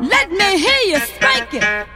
Let me hear you spank it.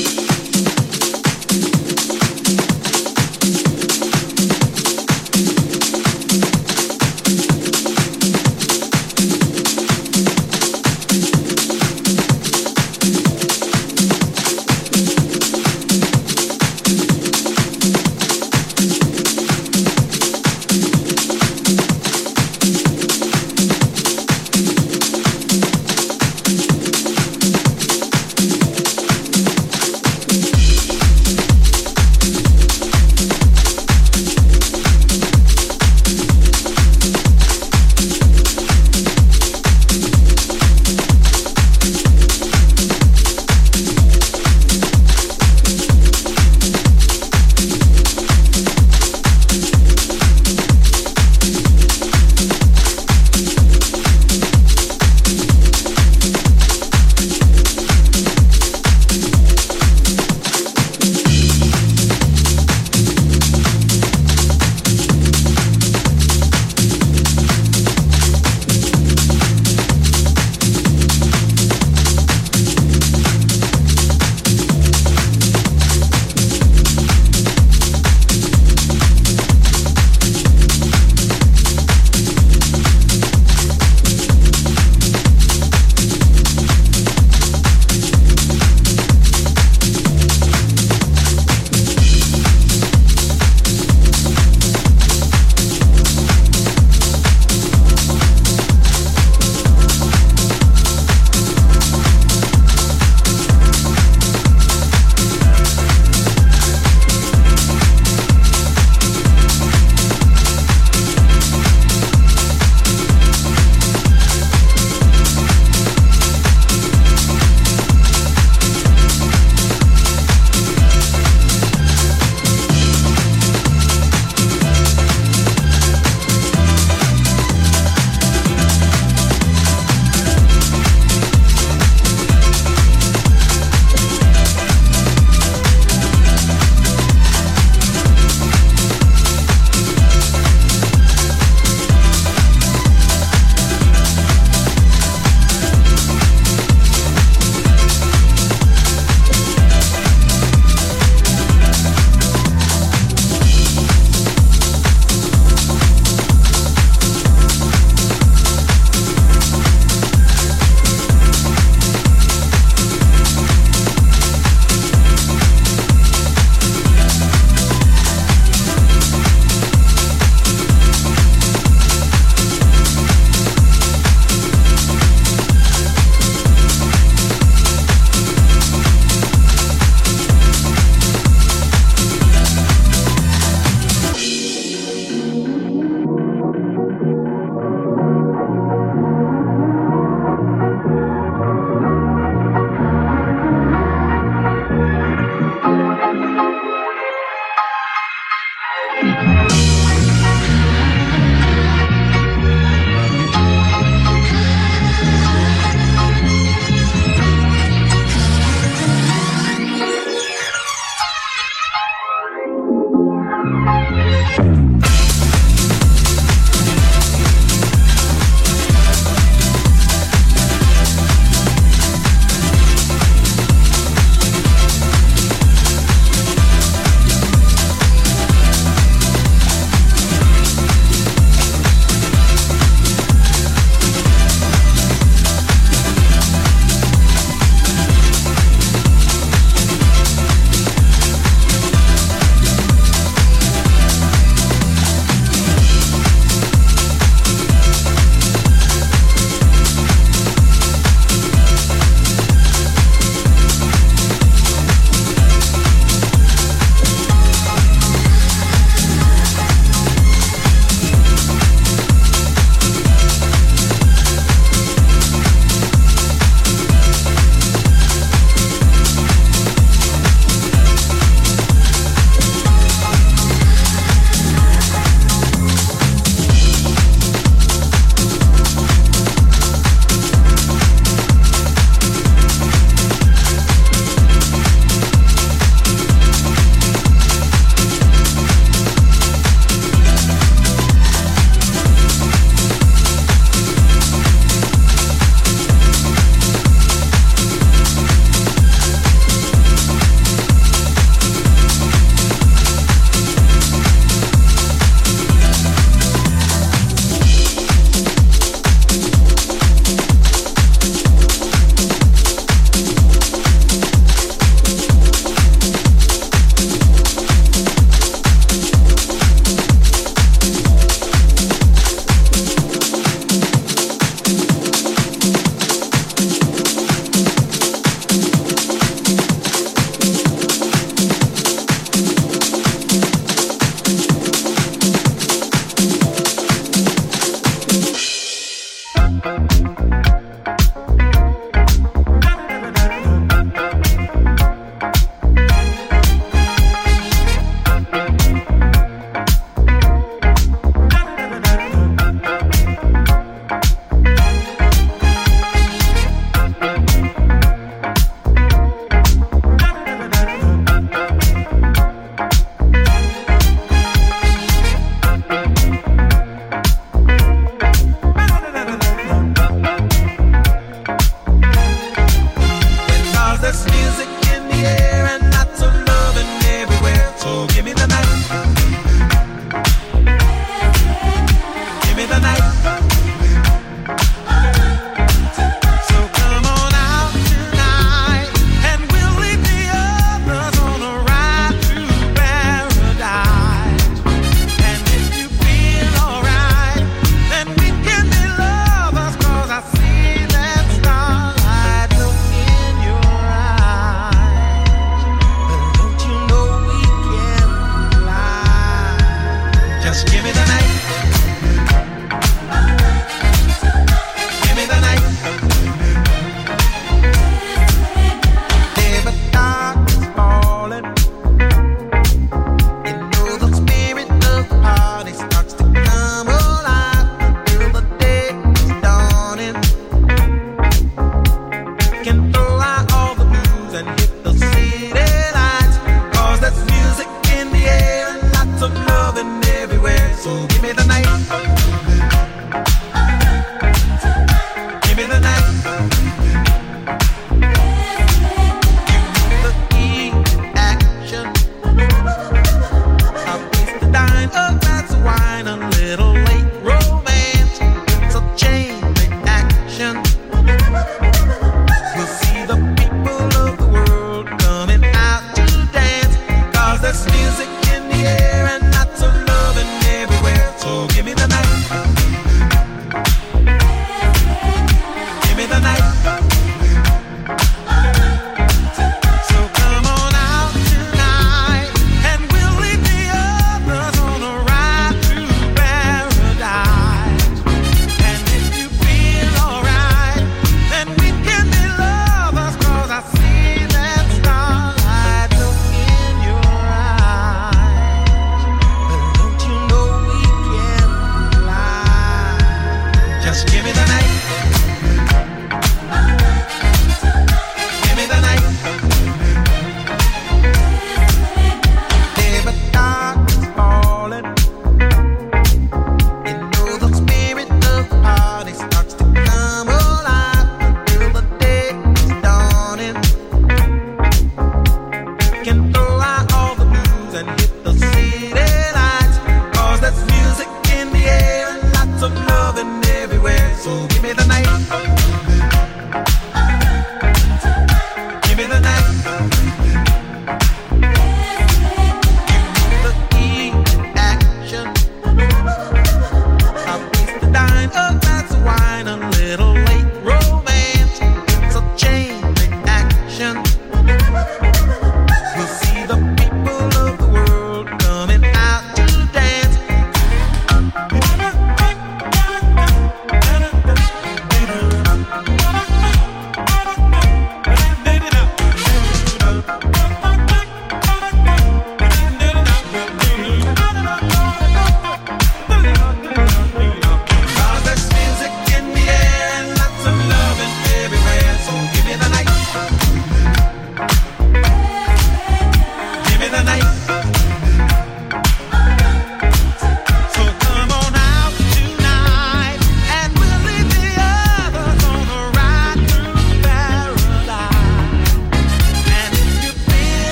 So give me the night.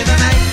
me the night.